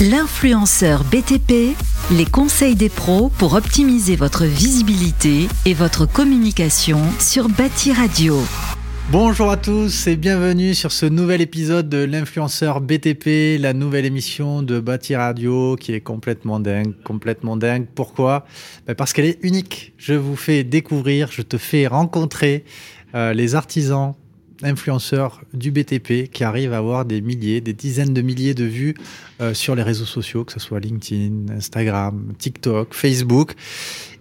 L'influenceur BTP, les conseils des pros pour optimiser votre visibilité et votre communication sur Bâti Radio. Bonjour à tous et bienvenue sur ce nouvel épisode de l'influenceur BTP, la nouvelle émission de Bâti Radio qui est complètement dingue, complètement dingue. Pourquoi? Ben Parce qu'elle est unique. Je vous fais découvrir, je te fais rencontrer euh, les artisans influenceurs du BTP qui arrivent à avoir des milliers, des dizaines de milliers de vues euh, sur les réseaux sociaux, que ce soit LinkedIn, Instagram, TikTok, Facebook.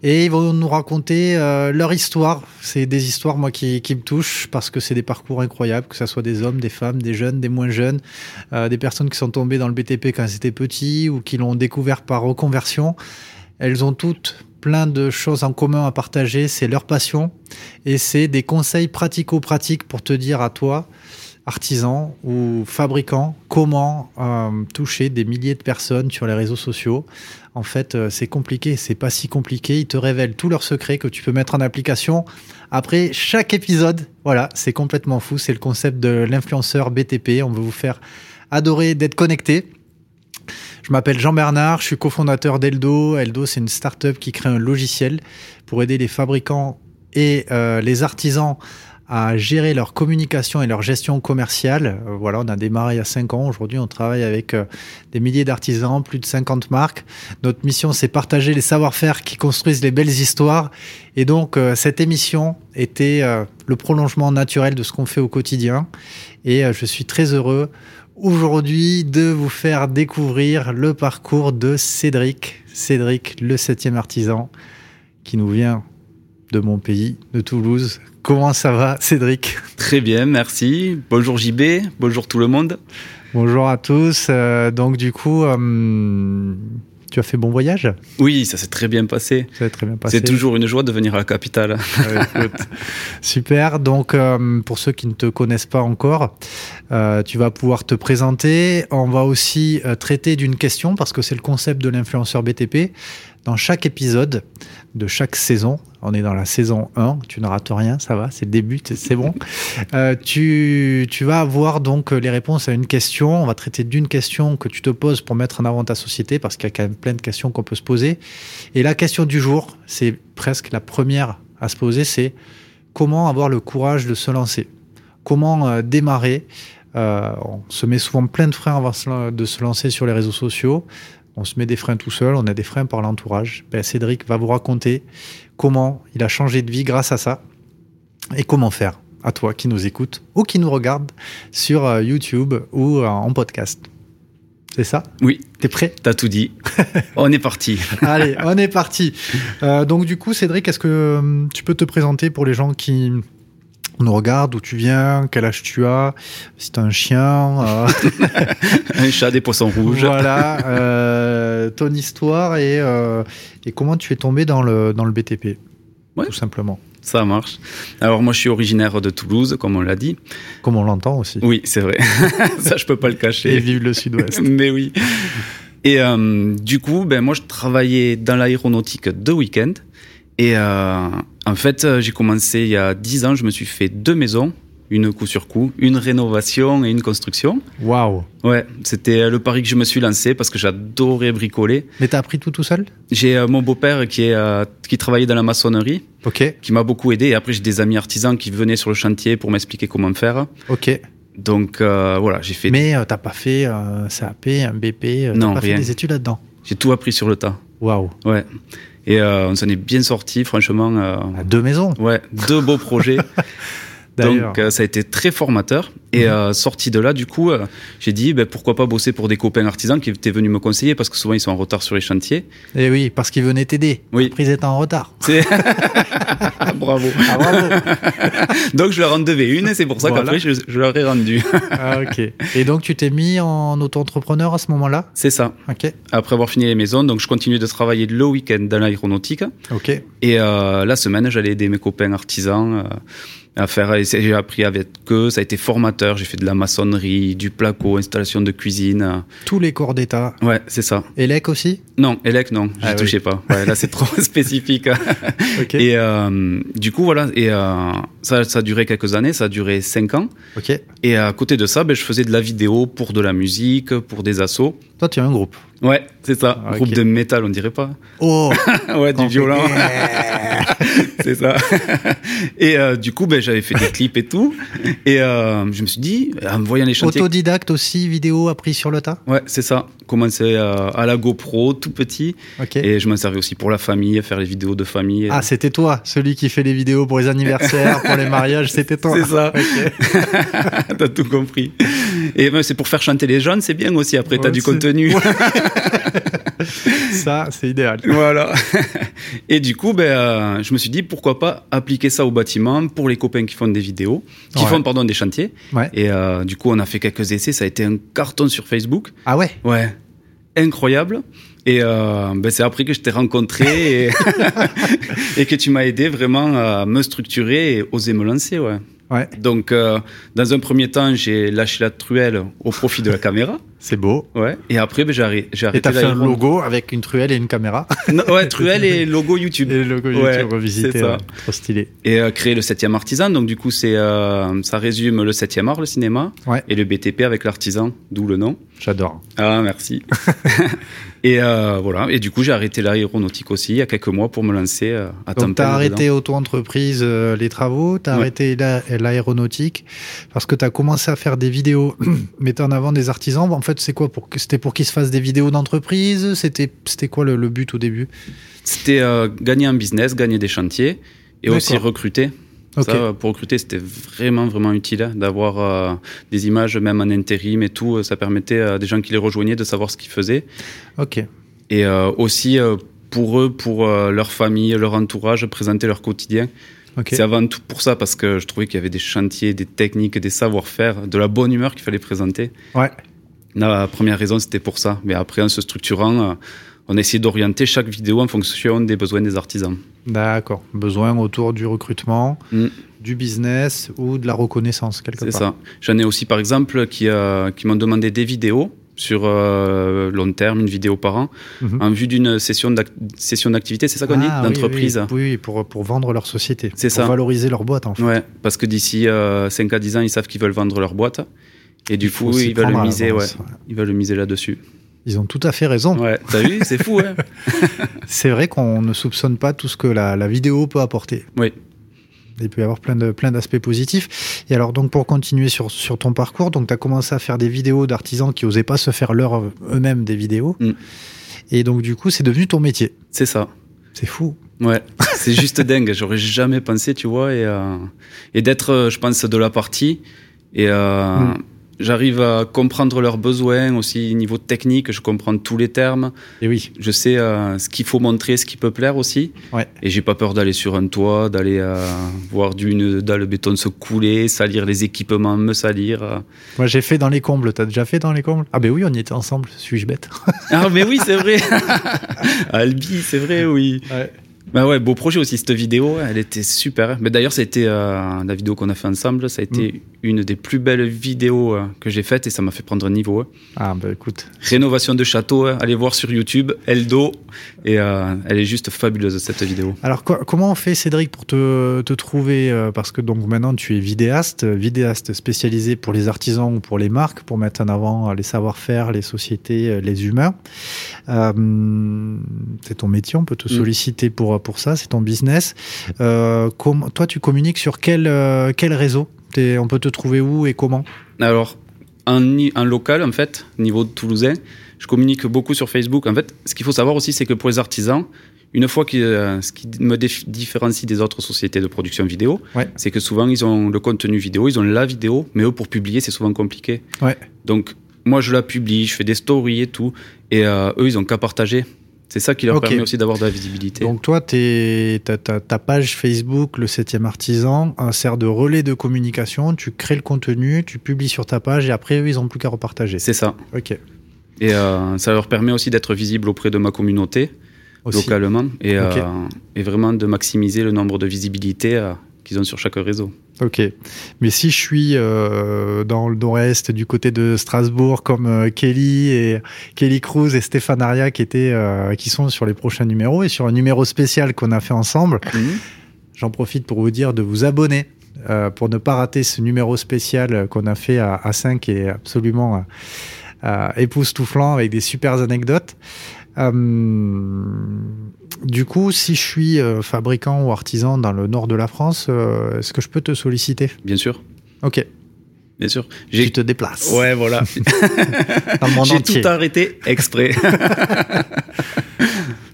Et ils vont nous raconter euh, leur histoire. C'est des histoires, moi, qui, me touchent parce que c'est des parcours incroyables, que ce soit des hommes, des femmes, des jeunes, des moins jeunes, euh, des personnes qui sont tombées dans le BTP quand elles étaient petits ou qui l'ont découvert par reconversion. Elles ont toutes plein de choses en commun à partager, c'est leur passion et c'est des conseils pratico-pratiques pour te dire à toi, artisan ou fabricant, comment euh, toucher des milliers de personnes sur les réseaux sociaux. En fait, euh, c'est compliqué, c'est pas si compliqué. Ils te révèlent tous leurs secrets que tu peux mettre en application. Après chaque épisode, voilà, c'est complètement fou. C'est le concept de l'influenceur BTP. On veut vous faire adorer d'être connecté. Je m'appelle Jean Bernard, je suis cofondateur d'Eldo. Eldo, c'est une startup qui crée un logiciel pour aider les fabricants et euh, les artisans à gérer leur communication et leur gestion commerciale. Euh, voilà, on a démarré il y a 5 ans. Aujourd'hui, on travaille avec euh, des milliers d'artisans, plus de 50 marques. Notre mission, c'est partager les savoir-faire qui construisent les belles histoires. Et donc, cette émission était le prolongement naturel de ce qu'on fait au quotidien. Et je suis très heureux aujourd'hui de vous faire découvrir le parcours de Cédric. Cédric, le septième artisan, qui nous vient de mon pays, de Toulouse. Comment ça va, Cédric? Très bien, merci. Bonjour JB, bonjour tout le monde. Bonjour à tous. Euh, donc du coup, euh, tu as fait bon voyage Oui, ça s'est très bien passé. Ça s'est très bien passé. C'est toujours une joie de venir à la capitale. Ouais, écoute. Super. Donc, euh, pour ceux qui ne te connaissent pas encore, euh, tu vas pouvoir te présenter. On va aussi euh, traiter d'une question parce que c'est le concept de l'influenceur BTP. Dans chaque épisode de chaque saison, on est dans la saison 1, tu ne rates rien, ça va, c'est le début, c'est- bon. Euh, tu, vas avoir donc les réponses à une question. On va traiter d'une question que tu te poses pour mettre en avant ta société parce qu'il y a quand même plein de questions qu'on peut se poser. Et la question du jour, c'est presque la première à se poser, c'est comment avoir le courage de se lancer? Comment euh, démarrer? Euh, On se met souvent plein de freins avant de se lancer sur les réseaux sociaux. On se met des freins tout seul, on a des freins par l'entourage. Ben, Cédric va vous raconter comment il a changé de vie grâce à ça et comment faire à toi qui nous écoute ou qui nous regarde sur euh, YouTube ou euh, en podcast. C'est ça? Oui, T'es prêt? T'as tout dit. On est parti. Allez, on est parti. Euh, donc du coup, Cédric, est-ce que euh, tu peux te présenter pour les gens qui nous regardent, d'où tu viens, quel âge tu as, si tu un chien, euh, Un chat, des poissons rouges. voilà, euh, ton histoire et, euh, et comment tu es tombé dans le, dans le BTP, Ouais. tout simplement. Ça marche. Alors moi, je suis originaire de Toulouse, comme on l'a dit. Comme on l'entend aussi. Oui, c'est vrai. ça, je peux pas le Et cacher. vive le sud-ouest. Mais oui. Et du coup, ben moi, je travaillais dans l'aéronautique de week-end. Et euh, en fait, euh, j'ai commencé il y a 10 ans. Je me suis fait deux maisons, une coup sur coup, une rénovation et une construction. Waouh. Ouais, c'était le pari que je me suis lancé parce que j'adorais bricoler. Mais t'as appris tout tout seul? J'ai euh, mon beau-père qui est euh, qui travaillait dans la maçonnerie, Ok, qui m'a beaucoup aidé. Et après, j'ai des amis artisans qui venaient sur le chantier pour m'expliquer comment faire. ok. Donc euh, voilà, j'ai fait, Mais euh, t'as pas fait un CAP, un BP, euh, t'as Non, pas rien. fait des études là-dedans? J'ai tout appris sur le tas. Waouh. Ouais. Et euh, on s'en est bien sorti, franchement. euh, deux maisons, ouais, deux beaux projets. Donc euh, ça a été très formateur. Et Mhm. euh, sorti de là, du coup, euh, j'ai dit ben, pourquoi pas bosser pour des copains artisans qui étaient venus me conseiller parce que souvent ils sont en retard sur les chantiers. Eh oui, parce qu'ils venaient t'aider. Oui. Après, ils étaient en retard. Bravo. Ah, bravo. Donc je leur en devais une et c'est pour ça Voilà. qu'après je, je leur ai rendu. ah, ok. Et donc, tu t'es mis en auto-entrepreneur à ce moment-là? C'est ça. Ok. Après avoir fini les maisons, donc je continue de travailler le week-end dans l'aéronautique. Ok. Et euh, la semaine, j'allais aider mes copains artisans. À faire. J'ai appris avec eux. Ça a été formateur. J'ai fait de la maçonnerie, du placo, installation de cuisine. Tous les corps d'état. Ouais, c'est ça. Elec aussi? Non, Elec, non, je Ah oui. touchais pas. Ouais, là, c'est trop spécifique. Et euh, du coup, voilà. Et euh, ça, ça a duré quelques années. Ça a duré cinq ans. Ok. Et à côté de ça, ben, je faisais de la vidéo pour de la musique, pour des assos. Toi, tu as un groupe. Ouais, c'est ça. Ah. Groupe de métal, on dirait pas. Oh ouais, du violon. c'est ça. et euh, du coup, ben, j'avais fait des clips et tout. Et euh, je me suis dit, en voyant les chantiers. Autodidacte aussi, vidéo appris sur le tas? Ouais, c'est ça. Commencer euh, à la GoPro, tout petit. Ok. Et je m'en servais aussi pour la famille, faire les vidéos de famille. Ah, c'était toi, celui qui fait les vidéos pour les anniversaires, pour les mariages, c'était toi. C'est ça. T'as tout compris. Et ben, c'est pour faire chanter les jeunes, c'est bien aussi. Après, t'as Ouais, du contenu. Ça, c'est idéal. voilà. Et du coup, ben, euh, je me suis dit pourquoi pas appliquer ça au bâtiment pour les copains qui font des vidéos, qui Ouais. font pardon des chantiers. Ouais. Et euh, du coup, on a fait quelques essais. Ça a été un carton sur Facebook. Ah ouais? Ouais, incroyable. Et euh, ben, c'est après que je t'ai rencontré et, et que tu m'as aidé vraiment à me structurer et oser me lancer. Ouais. Ouais, Donc, euh, dans un premier temps, j'ai lâché la truelle au profit de la caméra. c'est beau. Ouais. Et après, ben, j'ai arrêté, Et t'as fait un logo avec une truelle et une caméra. Non, ouais, truelle et logo YouTube. Et logo Ouais, YouTube revisité. c'est ça. ouais. Trop stylé. Et euh, créer le 7e artisan. Donc, du coup, c'est, euh, ça résume le 7e art, le cinéma, Ouais. et le BTP avec l'artisan, d'où le nom. J'adore. Ah, merci. et euh, voilà. Et du coup, j'ai arrêté l'aéronautique aussi il y a quelques mois pour me lancer à temps Donc t'as arrêté auto-entreprise les travaux, t'as Ouais. arrêté la- l'aéronautique parce que t'as commencé à faire des vidéos mettant en avant des artisans. En fait, c'est quoi pour c'était pour qu'ils se fassent des vidéos d'entreprise? C'était c'était quoi le, le but au début? C'était euh, gagner un business, gagner des chantiers et aussi recruter. Ok. Ça, pour recruter, c'était vraiment, vraiment utile hein, d'avoir euh, des images, même en intérim et tout. Ça permettait à des gens qui les rejoignaient de savoir ce qu'ils faisaient. Ok. Et euh, aussi, pour eux, pour leur famille, leur entourage, présenter leur quotidien. Ok. C'est avant tout pour ça, parce que je trouvais qu'il y avait des chantiers, des techniques, des savoir-faire, de la bonne humeur qu'il fallait présenter. Ouais. La première raison, c'était pour ça. Mais après, en se structurant, euh, on a essayé d'orienter chaque vidéo en fonction des besoins des artisans. D'accord. Besoin autour du recrutement, Mm. du business ou de la reconnaissance quelque C'est part. ça. J'en ai aussi, par exemple, qui, euh, qui m'ont demandé des vidéos sur euh, long terme, une vidéo par an, Mhm. en vue d'une session d'ac- session d'activité, c'est ça qu'on Ah, dit oui, D'entreprise. Oui, oui, pour, pour vendre leur société. C'est pour ça. valoriser leur boîte en fait. Ouais, parce que d'ici euh, 5 à 10 ans, ils savent qu'ils veulent vendre leur boîte. Et du coup, ils veulent à miser, ouais. Ils veulent miser là-dessus. Ils ont tout à fait raison. Ouais, t'as vu C'est fou, ouais. C'est vrai qu'on ne soupçonne pas tout ce que la, la vidéo peut apporter. Oui. Il peut y avoir plein de plein d'aspects positifs. Et alors donc pour continuer sur, sur ton parcours, donc tu as commencé à faire des vidéos d'artisans qui osaient pas se faire leur eux-mêmes des vidéos. Mm. Et donc du coup, c'est devenu ton métier. C'est ça. C'est fou. Ouais, c'est juste dingue. J'aurais jamais pensé, tu vois, et, euh, et d'être, euh, je pense, de la partie. Et euh, Mm. J'arrive à comprendre leurs besoins aussi niveau technique. Je comprends tous les termes. Et oui. Je sais euh, ce qu'il faut montrer, ce qui peut plaire aussi. Ouais. Et j'ai pas peur d'aller sur un toit, d'aller euh, voir d'une dalle de béton se couler, salir les équipements, me salir. euh. Moi j'ai fait dans les combles. T'as déjà fait dans les combles? Ah ben oui, on y était ensemble. Suis-je bête? Ah mais oui, c'est vrai. Albi, c'est vrai, oui. Bah ouais, beau projet aussi cette vidéo, elle était super. Mais d'ailleurs, ça a été euh, la vidéo qu'on a fait ensemble, ça a été une des plus belles vidéos euh, que j'ai faites et ça m'a fait prendre un niveau. Ah ben écoute. Rénovation de château, allez voir sur YouTube, Eldo, et euh, elle est juste fabuleuse cette vidéo. Alors co- comment on fait Cédric pour te, te trouver Parce que donc maintenant tu es vidéaste, vidéaste spécialisé pour les artisans ou pour les marques, pour mettre en avant les savoir-faire, les sociétés, les humains. C'est ton métier, on peut te Mm. solliciter pour, pour ça, c'est ton business. Euh, toi tu communiques sur quel, euh, quel réseau? On peut te trouver où et comment? Alors, en local, en fait, niveau de toulousain, je communique beaucoup sur Facebook. En fait, ce qu'il faut savoir aussi, c'est que pour les artisans, une fois que euh, ce qui me différencie des autres sociétés de production vidéo, Ouais. c'est que souvent ils ont le contenu vidéo, ils ont la vidéo, mais eux pour publier c'est souvent compliqué. Ouais. Donc moi je la publie, je fais des stories et tout, et euh, eux ils ont qu'à partager. C'est ça qui leur Ok. permet aussi d'avoir de la visibilité. Donc toi, ta, ta, ta page Facebook, le 7e artisan, sert de relais de communication. Tu crées le contenu, tu publies sur ta page et après, eux, ils ont plus qu'à repartager. c'est ça. Ok. Et euh, ça leur permet aussi d'être visible auprès de ma communauté Aussi. localement et, euh, et vraiment de maximiser le nombre de visibilités euh, qu'ils ont sur chaque réseau. Ok. Mais si je suis euh, dans le nord-est, du côté de Strasbourg, comme euh, Kelly et Kelly Cruz et Stéphane Aria qui étaient, euh, qui sont sur les prochains numéros et sur un numéro spécial qu'on a fait ensemble, j'en profite pour vous dire de vous abonner pour ne pas rater ce numéro spécial qu'on a fait à, à 5 et absolument époustouflant avec des super anecdotes. Euh, du coup, si je suis euh, fabricant ou artisan dans le nord de la France, euh, est-ce que je peux te solliciter? Bien sûr, Ok, bien sûr. tu te déplaces Ouais, voilà. J'ai tout arrêté exprès.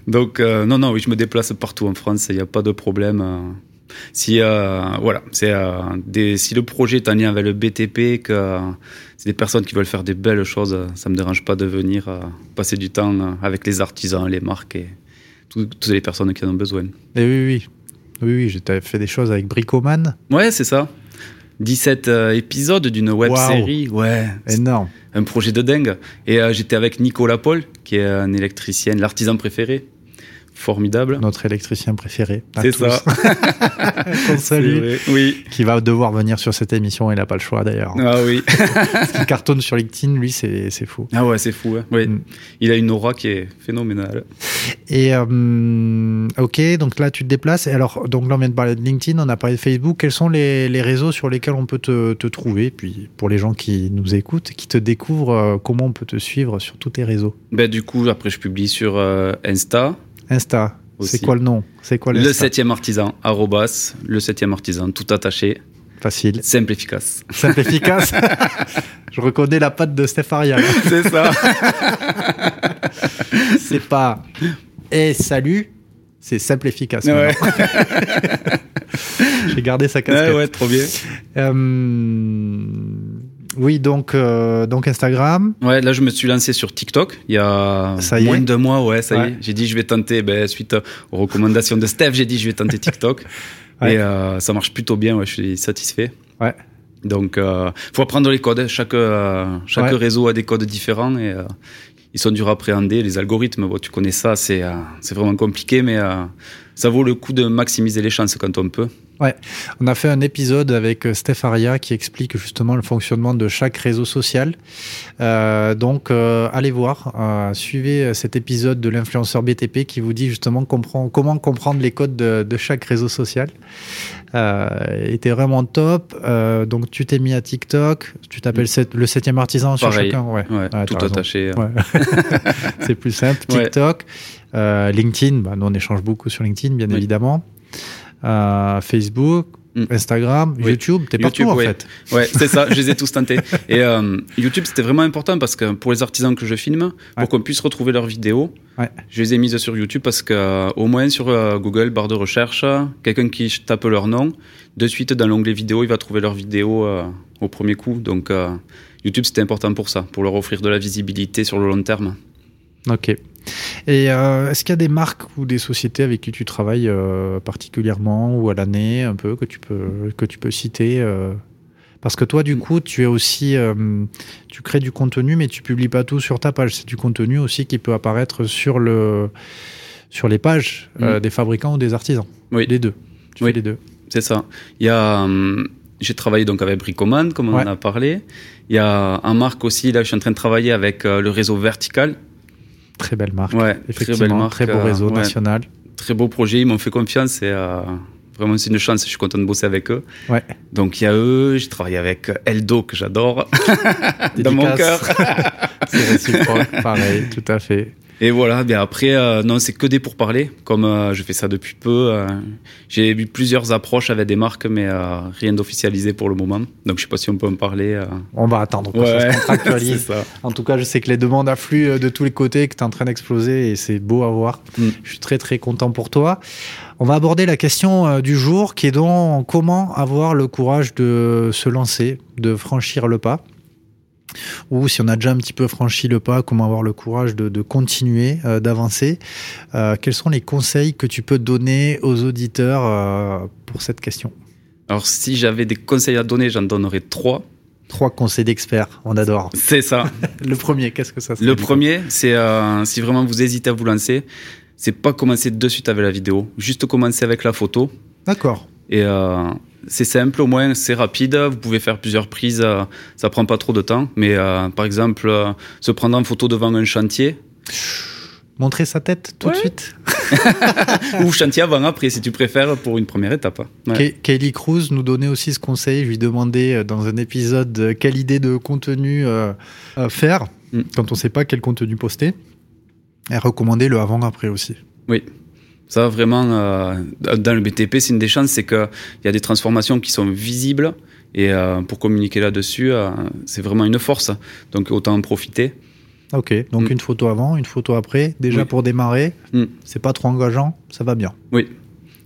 Donc euh, non, non, oui, je me déplace partout en France. Il n'y a pas de problème. Si euh, voilà, c'est euh, si le projet est en lien avec le BTP, que euh, c'est des personnes qui veulent faire des belles choses, ça me dérange pas de venir passer du temps avec les artisans, les marques et tout- toutes les personnes qui en ont besoin. Eh oui, oui, oui, oui, j'ai fait des choses avec Bricoman, Ouais, c'est ça. 17 euh, épisodes d'une web série. Ouais. énorme. un projet de dingue. Et euh, j'étais avec Nicolas Paul, qui est un électricien, l'artisan préféré. Formidable. Notre électricien préféré. C'est ça. Qu'on salue. Oui. Qui va devoir venir sur cette émission, il n'a pas le choix d'ailleurs. Ah oui. Parce qu'il cartonne sur LinkedIn, lui, c'est c'est fou. Ah ouais, c'est fou. hein. Oui. Mm. Il a une aura qui est phénoménale. Et euh, ok, donc là tu te déplaces. Et alors, donc là on vient de parler de LinkedIn, on a parlé de Facebook. Quels sont les, les réseaux sur lesquels on peut te, te trouver? Puis pour les gens qui nous écoutent, qui te découvrent, euh, comment on peut te suivre sur tous tes réseaux? Ben, du coup, après, je publie sur euh, Insta. Insta, c'est quoi le nom? C'est quoi Le 7e artisan, arrobas, le 7e artisan, tout attaché, Facile, simple, efficace. simple, efficace. Je reconnais la patte de Steph. C'est ça. C'est pas et salut, c'est simple, efficace. ouais. J'ai gardé sa casquette. ouais, ouais, trop bien. Euh, oui, donc, euh, donc Instagram. Ouais, là, je me suis lancé sur TikTok il y a Ça y moins de mois. Ouais, ça y est. J'ai dit, je vais tenter, ben, suite aux recommandations de Steph, j'ai dit, je vais tenter TikTok. Ouais. Et euh, ça marche plutôt bien, ouais, je suis satisfait. Ouais. Donc, euh, faut apprendre les codes. Chaque, chaque réseau a des codes différents et ils sont durs à appréhender. Les algorithmes, bon, tu connais ça, c'est vraiment compliqué, mais ça vaut le coup de maximiser les chances quand on peut. On a fait un épisode avec euh, Steph Aria qui explique justement le fonctionnement de chaque réseau social. Euh, donc, euh, allez voir, euh, suivez cet épisode de l'influenceur BTP qui vous dit justement comprend- comment comprendre les codes de, de chaque réseau social. Était vraiment top. Donc, tu t'es mis à TikTok. Tu t'appelles le septième artisan sur chacun. Ouais, Ouais, Ouais, tout attaché. Ouais. c'est plus simple. Ouais. TikTok, LinkedIn, bah, nous on échange beaucoup sur LinkedIn, bien Oui. évidemment. Facebook, Mm. Instagram, Oui. YouTube, t'es partout YouTube, en fait. Ouais, c'est ça, je les ai tous tentés. Et euh, YouTube, c'était vraiment important parce que pour les artisans que je filme, pour qu'on puisse retrouver leurs vidéos, Ouais. je les ai mises sur YouTube parce que euh, au moins sur euh, Google, barre de recherche, quelqu'un qui tape leur nom, de suite dans l'onglet vidéo, il va trouver leur vidéo euh, au premier coup. Donc YouTube, c'était important pour ça, pour leur offrir de la visibilité sur le long terme. Ok. Et euh, est-ce qu'il y a des marques ou des sociétés avec qui tu travailles euh, particulièrement ou à l'année un peu que tu peux que tu peux citer euh, Parce que toi, du coup, tu es aussi tu crées du contenu, mais tu publies pas tout sur ta page. C'est du contenu aussi qui peut apparaître sur le sur les pages Mm. des fabricants ou des artisans. Oui. Les deux. Tu Oui. fais les deux. C'est ça. Il y a, j'ai travaillé donc avec Bricoman, comme on Ouais. en a parlé. Il y a un marque aussi, là, je suis en train de travailler avec le réseau Vertical. Très belle marque. Ouais, très Effectivement, belle marque. très beau euh, réseau national. Très beau projet, ils m'ont fait confiance et euh, vraiment c'est une chance, je suis content de bosser avec eux. Ouais. Donc il y a eux, j'ai travaillé avec Eldo que j'adore dans mon cœur. C'est réciproque, pareil, tout à fait. Et voilà, bien après, euh, non, c'est que des pourparlers. Comme euh, je fais ça depuis peu, euh, j'ai eu plusieurs approches avec des marques, mais rien d'officialisé pour le moment. Donc je sais pas si on peut en parler. On va attendre ça se contractualise. En tout cas, je sais que les demandes affluent de tous les côtés, que tu es en train d'exploser et c'est beau à voir. Mm. Je suis très très content pour toi. On va aborder la question du jour qui est donc comment avoir le courage de se lancer, de franchir le pas? Ou si on a déjà un petit peu franchi le pas, comment avoir le courage de, de continuer, euh, d'avancer. Euh, quels sont les conseils que tu peux donner aux auditeurs euh, pour cette question? Alors si j'avais des conseils à donner, j'en donnerais trois. Trois conseils d'experts, on adore. C'est ça. Le premier, qu'est-ce que ça Le premier, c'est si vraiment vous hésitez à vous lancer, c'est pas commencer de suite avec la vidéo, juste commencer avec la photo. D'accord. Et c'est simple, au moins c'est rapide. Vous pouvez faire plusieurs prises, euh, ça prend pas trop de temps. Mais euh, par exemple, euh, se prendre en photo devant un chantier. Montrer sa tête tout de suite. Ou chantier avant, après, si tu préfères, pour une première étape. Ouais. Kelly Cruz nous donnait aussi ce conseil. Je lui demandais dans un épisode quelle idée de contenu faire mm. quand on sait pas quel contenu poster. Elle recommandait le avant-après aussi. Oui. Ça, vraiment, euh, dans le BTP, c'est une des chances, c'est qu'il y a des transformations qui sont visibles. Et euh, pour communiquer là-dessus, euh, c'est vraiment une force. Donc autant en profiter. Ok, donc mm. une photo avant, une photo après, déjà pour démarrer, mm. c'est pas trop engageant, ça va bien. Oui,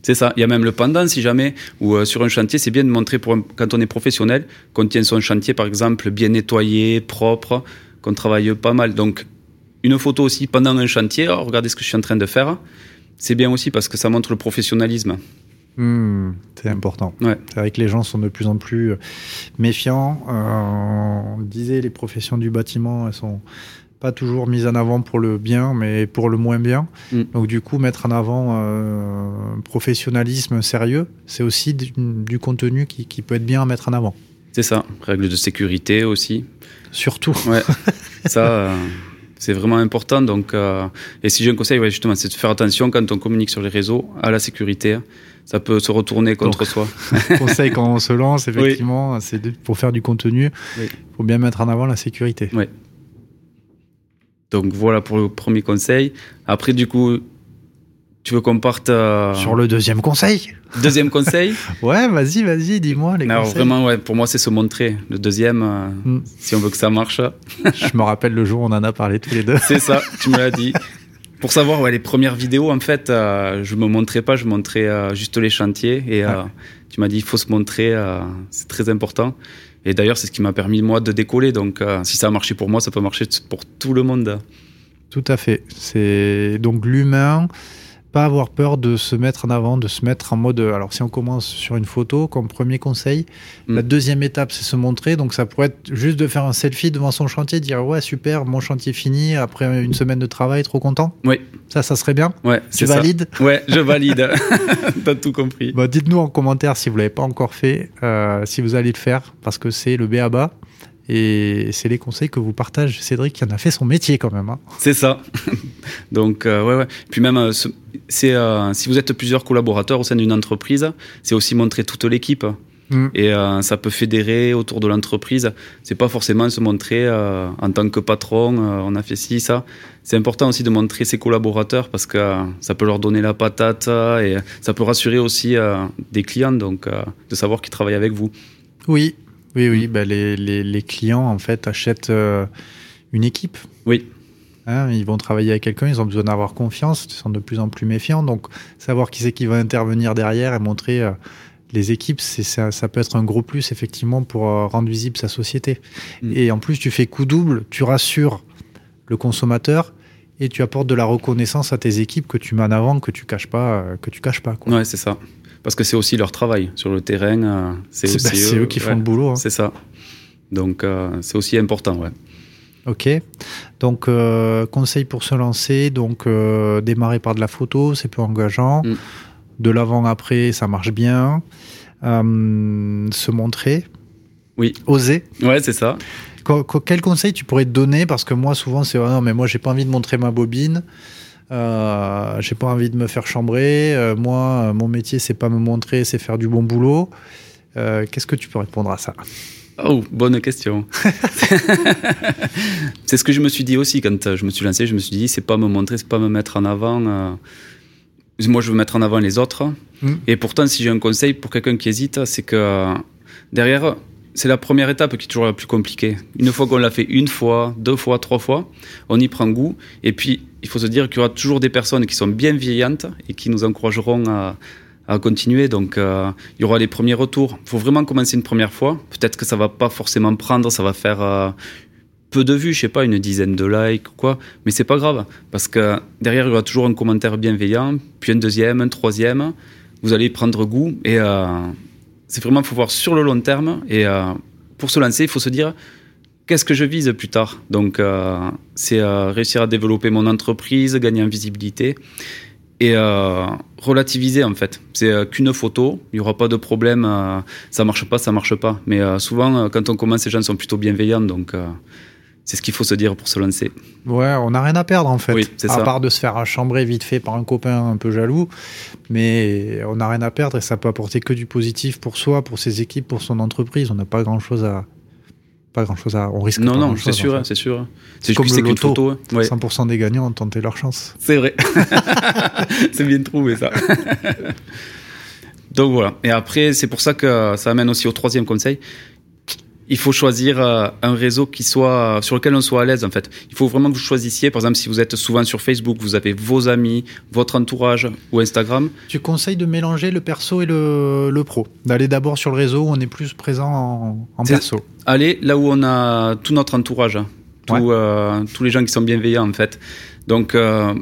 c'est ça. Il y a même le pendant, si jamais, ou sur un chantier, c'est bien de montrer, pour quand on est professionnel, qu'on tient son chantier, par exemple, bien nettoyé, propre, qu'on travaille pas mal. Donc, une photo aussi pendant un chantier, regardez ce que je suis en train de faire c'est bien aussi parce que ça montre le professionnalisme. Hmm, c'est important. C'est vrai que les gens sont de plus en plus euh, méfiants. Euh, on disait les professions du bâtiment, elles sont pas toujours mises en avant pour le bien, mais pour le moins bien. Hmm. Donc du coup, mettre en avant euh, professionnalisme sérieux, c'est aussi du, contenu qui, peut être bien à mettre en avant. C'est ça. Règles de sécurité aussi. Surtout. Ouais. ça. C'est vraiment important. Donc, euh, et si j'ai un conseil, justement, c'est de faire attention quand on communique sur les réseaux à la sécurité. Ça peut se retourner contre soi. conseil quand on se lance, effectivement, c'est pour faire du contenu, il faut bien mettre en avant la sécurité. Oui. Donc voilà pour le premier conseil. Après, du coup, tu veux qu'on parte euh, sur le deuxième conseil Deuxième conseil Ouais, vas-y, vas-y, dis-moi les Alors vraiment, ouais, pour moi, c'est se montrer. Le deuxième, euh, hmm. si on veut que ça marche. Je me rappelle le jour où on en a parlé tous les deux. c'est ça, tu me l'as dit. Pour savoir, ouais, les premières vidéos, en fait, euh, je me montrais pas, je montrais juste les chantiers. Et tu m'as dit, il faut se montrer, c'est très important. Et d'ailleurs, c'est ce qui m'a permis, moi, de décoller. Donc, si ça a marché pour moi, ça peut marcher pour tout le monde. Tout à fait. C'est donc l'humain pas avoir peur de se mettre en avant, de se mettre en mode. Alors, si on commence sur une photo, comme premier conseil, la mm. deuxième étape, c'est se montrer. Donc, ça pourrait être juste de faire un selfie devant son chantier, dire ouais, super, mon chantier fini après une semaine de travail, trop content. Oui. Ça, ça serait bien. Ouais. Tu valides Ouais, je valide. T'as tout compris. Bah, dites-nous en commentaire si vous l'avez pas encore fait, euh, si vous allez le faire, parce que c'est le B à bas. Et c'est les conseils que vous partagez, Cédric, qui en a fait son métier quand même. Hein. C'est ça. Donc, euh, ouais, ouais. Puis même, euh, c'est euh, si vous êtes plusieurs collaborateurs au sein d'une entreprise, c'est aussi montrer toute l'équipe. Mm. Et ça peut fédérer autour de l'entreprise. C'est pas forcément se montrer en tant que patron, on a fait ci, ça. C'est important aussi de montrer ses collaborateurs parce que ça peut leur donner la patate et ça peut rassurer aussi des clients, donc de savoir qu'ils travaillent avec vous. Oui, oui, oui, bah les, les, les, clients en fait achètent euh, une équipe. Oui. Hein, ils vont travailler avec quelqu'un, ils ont besoin d'avoir confiance, ils sont de plus en plus méfiants. Donc, savoir qui c'est qui va intervenir derrière et montrer euh, les équipes, c'est, ça, ça, peut être un gros plus effectivement pour euh, rendre visible sa société. Mm. Et en plus, tu fais coup double, tu rassures le consommateur et tu apportes de la reconnaissance à tes équipes que tu mets en avant, que tu caches pas, que tu caches pas. Quoi. Ouais, c'est ça parce que c'est aussi leur travail sur le terrain. Euh, c'est bah, eux, qui font le boulot. Hein. C'est ça. Donc euh, c'est aussi important, ouais. Ok. Donc euh, conseil pour se lancer, donc démarrer par de la photo, c'est peu engageant. Mm. De l'avant après, ça marche bien. se montrer. Oui. Oser. Ouais, c'est ça. quel conseil tu pourrais te donner? Parce que moi, souvent, c'est oh non, mais moi, j'ai pas envie de montrer ma bobine. Euh, j'ai pas envie de me faire chambrer. Euh, moi, mon métier, c'est pas me montrer, c'est faire du bon boulot. Euh, qu'est-ce que tu peux répondre à ça Oh, bonne question. c'est ce que je me suis dit aussi quand je me suis lancé. Je me suis dit, c'est pas me montrer, c'est pas me mettre en avant. Moi, je veux mettre en avant les autres. Hmm. Et pourtant, si j'ai un conseil pour quelqu'un qui hésite, c'est que derrière, c'est la première étape qui est toujours la plus compliquée. Une fois qu'on l'a fait une fois, deux fois, trois fois, on y prend goût. Et puis, il faut se dire qu'il y aura toujours des personnes qui sont bienveillantes et qui nous encourageront à, continuer. Donc, euh, il y aura les premiers retours. Il faut vraiment commencer une première fois. Peut-être que ça va pas forcément prendre, ça va faire euh, peu de vues, je sais pas, une dizaine de likes ou quoi. Mais c'est pas grave parce que derrière, il y aura toujours un commentaire bienveillant, puis un deuxième, un troisième. Vous allez prendre goût et euh, c'est vraiment, il faut voir sur le long terme. Et euh, pour se lancer, il faut se dire, qu'est-ce que je vise plus tard? Donc, euh, c'est euh, réussir à développer mon entreprise, gagner en visibilité. et relativiser en fait. C'est qu'une photo, il n'y aura pas de problème, euh, ça marche pas, ça marche pas. Mais souvent, quand on commence, les gens sont plutôt bienveillants, donc c'est ce qu'il faut se dire pour se lancer. Ouais, on n'a rien à perdre en fait. Oui, c'est à ça. part de se faire chambrer vite fait par un copain un peu jaloux. Mais on n'a rien à perdre et ça peut apporter que du positif pour soi, pour ses équipes, pour son entreprise. On n'a pas grand chose à. Pas grand chose à. On risque Non, pas non, c'est sûr, en fait. c'est sûr. C'est Comme le que c'est qu'une loto. photo. hein. Ouais, 100% des gagnants ont tenté leur chance. c'est vrai. c'est bien trouvé ça. Donc voilà. Et après, c'est pour ça que ça amène aussi au troisième conseil. Il faut choisir euh, un réseau qui soit sur lequel on soit à l'aise en fait. Il faut vraiment que vous choisissiez. Par exemple, si vous êtes souvent sur Facebook, vous avez vos amis, votre entourage ou Instagram. Tu conseilles de mélanger le perso et le, le pro? D'aller d'abord sur le réseau où on est plus présent en, perso. Allez là où on a tout notre entourage, hein. Tout, Ouais. euh, tous les gens qui sont bienveillants en fait. Donc, euh,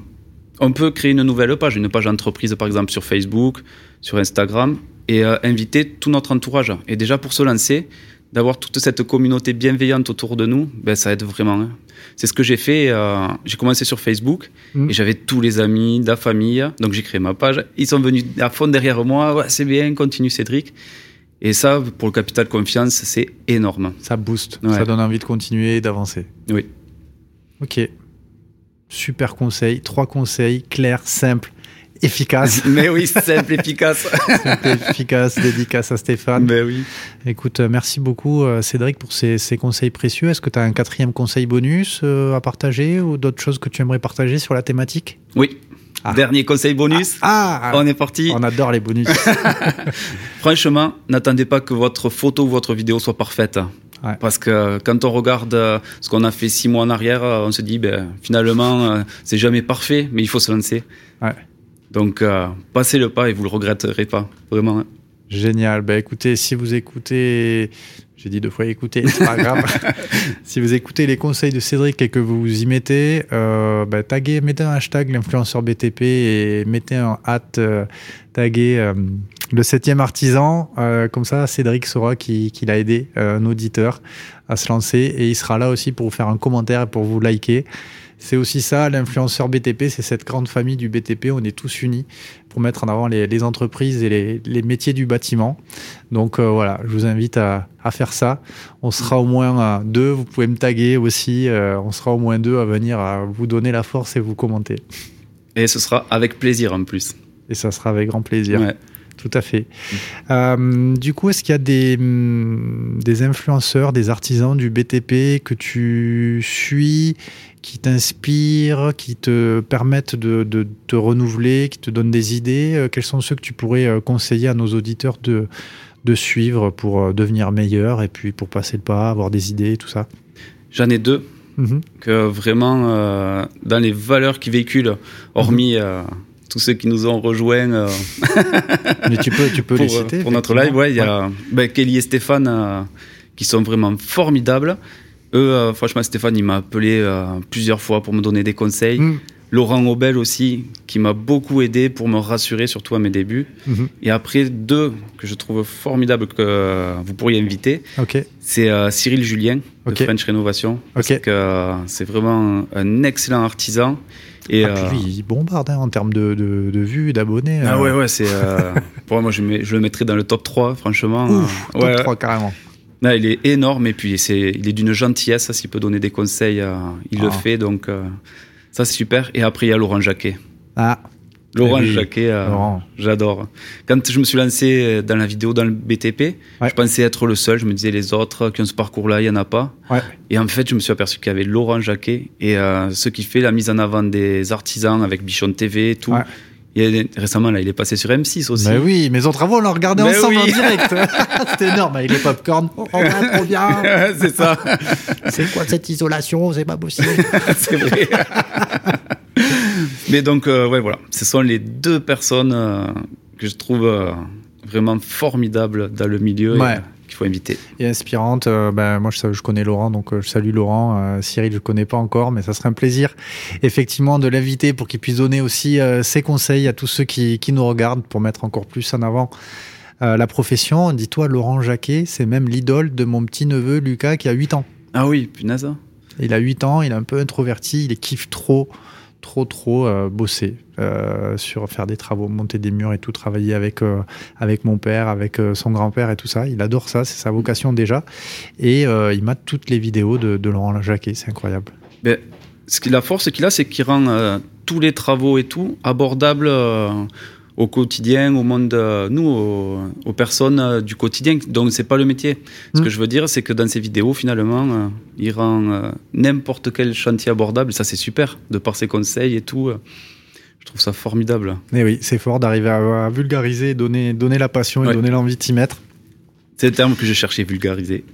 on peut créer une nouvelle page, une page entreprise par exemple sur Facebook, sur Instagram, et euh, inviter tout notre entourage. Et déjà pour se lancer, d'avoir toute cette communauté bienveillante autour de nous, ben, ça aide vraiment. hein. C'est ce que j'ai fait. euh, j'ai commencé sur Facebook Mm. et j'avais tous les amis, de la famille. Donc j'ai créé ma page. Ils sont venus à fond derrière moi. Ouais, c'est bien, continue Cédric. Et ça, pour le capital confiance, c'est énorme. Ça booste. Ouais. Ça donne envie de continuer et d'avancer. Oui. Ok. Super conseil. Trois conseils clairs, simples, efficaces. Mais oui, simple, efficace. Simple, efficaces, dédicace à Stéphane. Mais oui. Écoute, euh, merci beaucoup euh, Cédric pour ces, ces conseils précieux. Est-ce que tu as un quatrième conseil bonus euh, à partager ou d'autres choses que tu aimerais partager sur la thématique? Oui. Ah. Dernier conseil bonus. Ah, On est parti. On adore les bonus. Franchement, n'attendez pas que votre photo ou votre vidéo soit parfaite. Ouais. Parce que quand on regarde ce qu'on a fait six mois en arrière, on se dit, ben, finalement, c'est jamais parfait, mais il faut se lancer. Ouais. Donc, euh, passez le pas et vous le regretterez pas. Vraiment. hein. Génial. Bah écoutez, si vous écoutez, j'ai dit deux fois écouter, c'est pas grave. si vous écoutez les conseils de Cédric et que vous y mettez, euh, bah, taguez, mettez un hashtag l'influenceur BTP et mettez un hâte euh, tagué euh, le septième artisan. Comme ça, Cédric saura qu'il a aidé un auditeur à se lancer et il sera là aussi pour vous faire un commentaire et pour vous liker. C'est aussi ça, l'influenceur BTP, c'est cette grande famille du BTP. On est tous unis pour mettre en avant les, les entreprises et les, les métiers du bâtiment. Donc euh, voilà, je vous invite à, à faire ça. On sera au moins deux. Vous pouvez me taguer aussi. euh, on sera au moins deux à venir à vous donner la force et vous commenter. Et ce sera avec plaisir en plus. Et ça sera avec grand plaisir. Ouais. Tout à fait. Euh, du coup, est-ce qu'il y a des, hum, des influenceurs, des artisans du BTP que tu suis, qui t'inspirent, qui te permettent de, de te renouveler, qui te donnent des idées? Euh, Quels sont ceux que tu pourrais euh, conseiller à nos auditeurs de, de suivre pour devenir meilleurs et puis pour passer le pas, avoir des idées, tout ça? J'en ai deux Mhm. que vraiment, euh, dans les valeurs qu'ils véhiculent, hormis euh, tous ceux qui nous ont rejoints euh, Mais tu peux, tu peux pour, les citer. pour notre live, ouais, il y a ben, Kelly et Stéphane euh, qui sont vraiment formidables. Eux, euh, franchement, Stéphane, il m'a appelé euh, plusieurs fois pour me donner des conseils. Mm. Laurent Aubel aussi, qui m'a beaucoup aidé pour me rassurer, surtout à mes débuts. Mhm. Et après, deux que je trouve formidables que euh, vous pourriez inviter, c'est euh, Cyril Julien Ok. de French Rénovation. Parce que euh, c'est vraiment un excellent artisan. Et, Ah, euh, puis lui, il bombarde hein, en termes de, de, de vues, d'abonnés. ah euh, ouais, ouais, c'est. euh, pour moi, je, mets- je le mettrais dans le top 3, franchement. Ouf, Euh, top ouais, 3 carrément. Il est énorme et puis c'est, il est d'une gentillesse. S'il peut donner des conseils, euh, il le Ah. fait. Donc, euh, ça, c'est super. Et après, il y a Laurent Jacquet. Ah, Laurent Eh oui, Jacquet, euh, j'adore. Quand je me suis lancé dans la vidéo dans le BTP, Ouais. je pensais être le seul. Je me disais, les autres qui ont ce parcours-là, il n'y en a pas. ouais. Et en fait, je me suis aperçu qu'il y avait Laurent Jacquet et euh, ce qui fait la mise en avant des artisans avec Bichon TV et tout. Ouais. Récemment, là, il est passé sur M6 aussi. Mais oui, Maison Travaux, on l'a regardé Mais ensemble oui. en direct. C'était énorme, avec les popcorn. Oh, oh, ouais, trop bien. c'est ça, C'est quoi cette isolation? C'est pas possible. c'est vrai. Mais donc, euh, ouais, voilà. Ce sont les deux personnes euh, que je trouve euh, vraiment formidables dans le milieu Ouais. et, qu'il faut inviter. Et inspirante. euh, ben, moi, je, je connais Laurent, donc euh, je salue Laurent. Euh, Cyril, je connais pas encore, mais ça serait un plaisir, effectivement, de l'inviter pour qu'il puisse donner aussi ses conseils à tous ceux qui, qui nous regardent pour mettre encore plus en avant la profession. Dis-toi, Laurent Jacquet, c'est même l'idole de mon petit neveu Lucas qui a 8 ans. Ah oui, punaise. Il a 8 ans, il est un peu introverti, il kiffe trop trop, trop euh, bosser euh, sur faire des travaux, monter des murs et tout, travailler avec, euh, avec mon père, avec son grand-père et tout ça. Il adore ça, c'est sa vocation déjà. Et il mate toutes les vidéos de, de Laurent Jacquet, c'est incroyable. Mais, ce qui, la force qu'il a, c'est qu'il rend tous les travaux et tout abordables au quotidien, au monde, euh, nous, aux, personnes euh, du quotidien. Donc, c'est pas le métier. Ce mm. que je veux dire, c'est que dans ces vidéos, finalement, euh, il rend n'importe quel chantier abordable. Ça, c'est super, de par ses conseils et tout. je trouve ça formidable. Mais oui, c'est fort d'arriver à, vulgariser, donner, donner la passion et donner l'envie de s'y mettre. C'est le terme que je cherchais, vulgariser.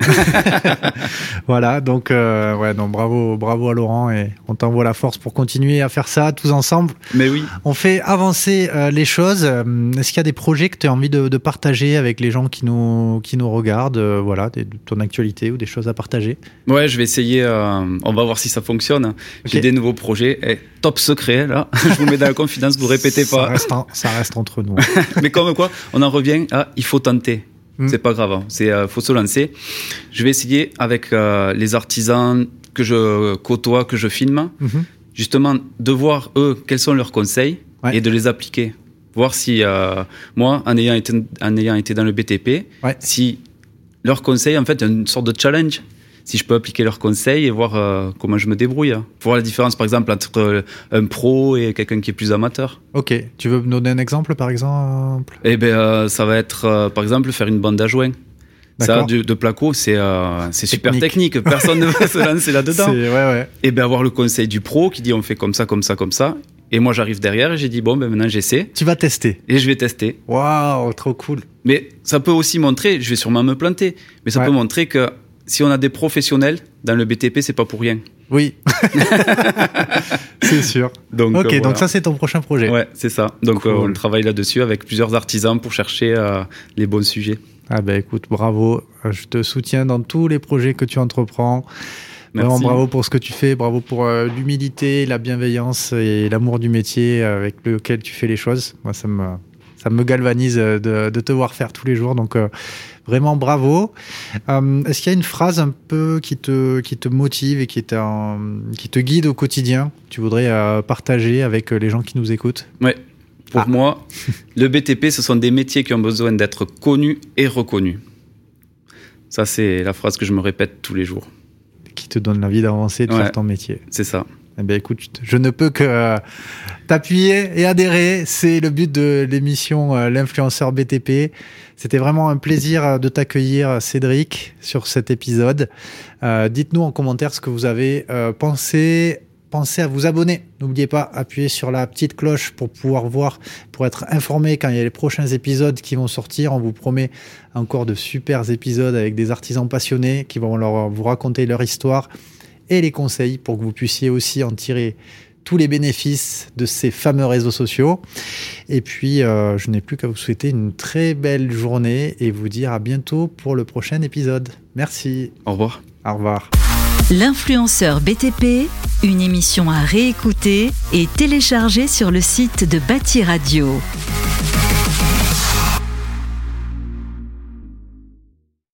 voilà, donc euh, ouais, donc bravo, bravo à Laurent et on t'envoie la force pour continuer à faire ça tous ensemble. Mais oui. On fait avancer euh, les choses. Euh, est-ce qu'il y a des projets que tu as envie de, partager avec les gens qui nous qui nous regardent, voilà, de ton actualité ou des choses à partager? Ouais, je vais essayer. on va voir si ça fonctionne. J'ai des nouveaux projets. Eh, top secret là. je vous mets dans la confidence, vous répétez pas. Ça reste, entre nous. Mais comme quoi, on en revient à il faut tenter. Mm. C'est pas grave, hein. c'est euh, faut se lancer. Je vais essayer avec euh, les artisans que je côtoie, que je filme, mm-hmm. justement de voir eux quels sont leurs conseils et de les appliquer. Voir si euh, moi, en ayant été, en ayant été dans le BTP, si leurs conseils en fait une sorte de challenge si je peux appliquer leurs conseils et voir euh, comment je me débrouille. Hein. Voir la différence, par exemple, entre euh, un pro et quelqu'un qui est plus amateur. Ok. Tu veux me donner un exemple, par exemple? Eh bien, euh, ça va être, par exemple, faire une bande à joints. Ça, de, de placo, c'est c'est super technique. Personne ne va se lancer là-dedans. Ouais, ouais. Et bien, avoir le conseil du pro qui dit on fait comme ça, comme ça, comme ça. Et moi, j'arrive derrière et j'ai dit bon, ben maintenant j'essaie. Tu vas tester. Et je vais tester. Waouh, trop cool. Mais ça peut aussi montrer, je vais sûrement me planter, mais ça peut montrer que si on a des professionnels dans le BTP, c'est pas pour rien. Oui, c'est sûr. Donc, ok, euh, donc ça c'est ton prochain projet. Ouais, c'est ça. Donc euh, on travaille là-dessus avec plusieurs artisans pour chercher euh, les bons sujets. Ah ben écoute, bravo. Je te soutiens dans tous les projets que tu entreprends. Vraiment bravo pour ce que tu fais, bravo pour l'humilité, la bienveillance et l'amour du métier avec lequel tu fais les choses. Moi, ça me, ça me galvanise de, de te voir faire tous les jours. Donc Vraiment bravo. Euh, est-ce qu'il y a une phrase un peu qui te, qui te motive et qui, te guide au quotidien Tu voudrais euh, partager avec les gens qui nous écoutent? Ouais. Pour ah. moi, le BTP, ce sont des métiers qui ont besoin d'être connus et reconnus. Ça, c'est la phrase que je me répète tous les jours. Qui te donne l'envie d'avancer de faire ton métier. C'est ça. Eh bien, écoute, je ne peux que euh, t'appuyer et adhérer. C'est le but de l'émission L'influenceur BTP. C'était vraiment un plaisir euh, de t'accueillir, euh, Cédric, sur cet épisode. Euh, dites-nous en commentaire ce que vous avez pensé. Pensez à vous abonner. N'oubliez pas, appuyer sur la petite cloche pour pouvoir voir, pour être informé quand il y a les prochains épisodes qui vont sortir. On vous promet encore de super épisodes avec des artisans passionnés qui vont leur, vous raconter leur histoire et les conseils pour que vous puissiez aussi en tirer tous les bénéfices de ces fameux réseaux sociaux. Et puis, euh, je n'ai plus qu'à vous souhaiter une très belle journée et vous dire à bientôt pour le prochain épisode. Merci. Au revoir. Au revoir. L'influenceur BTP, une émission à réécouter et télécharger sur le site de Bâti Radio.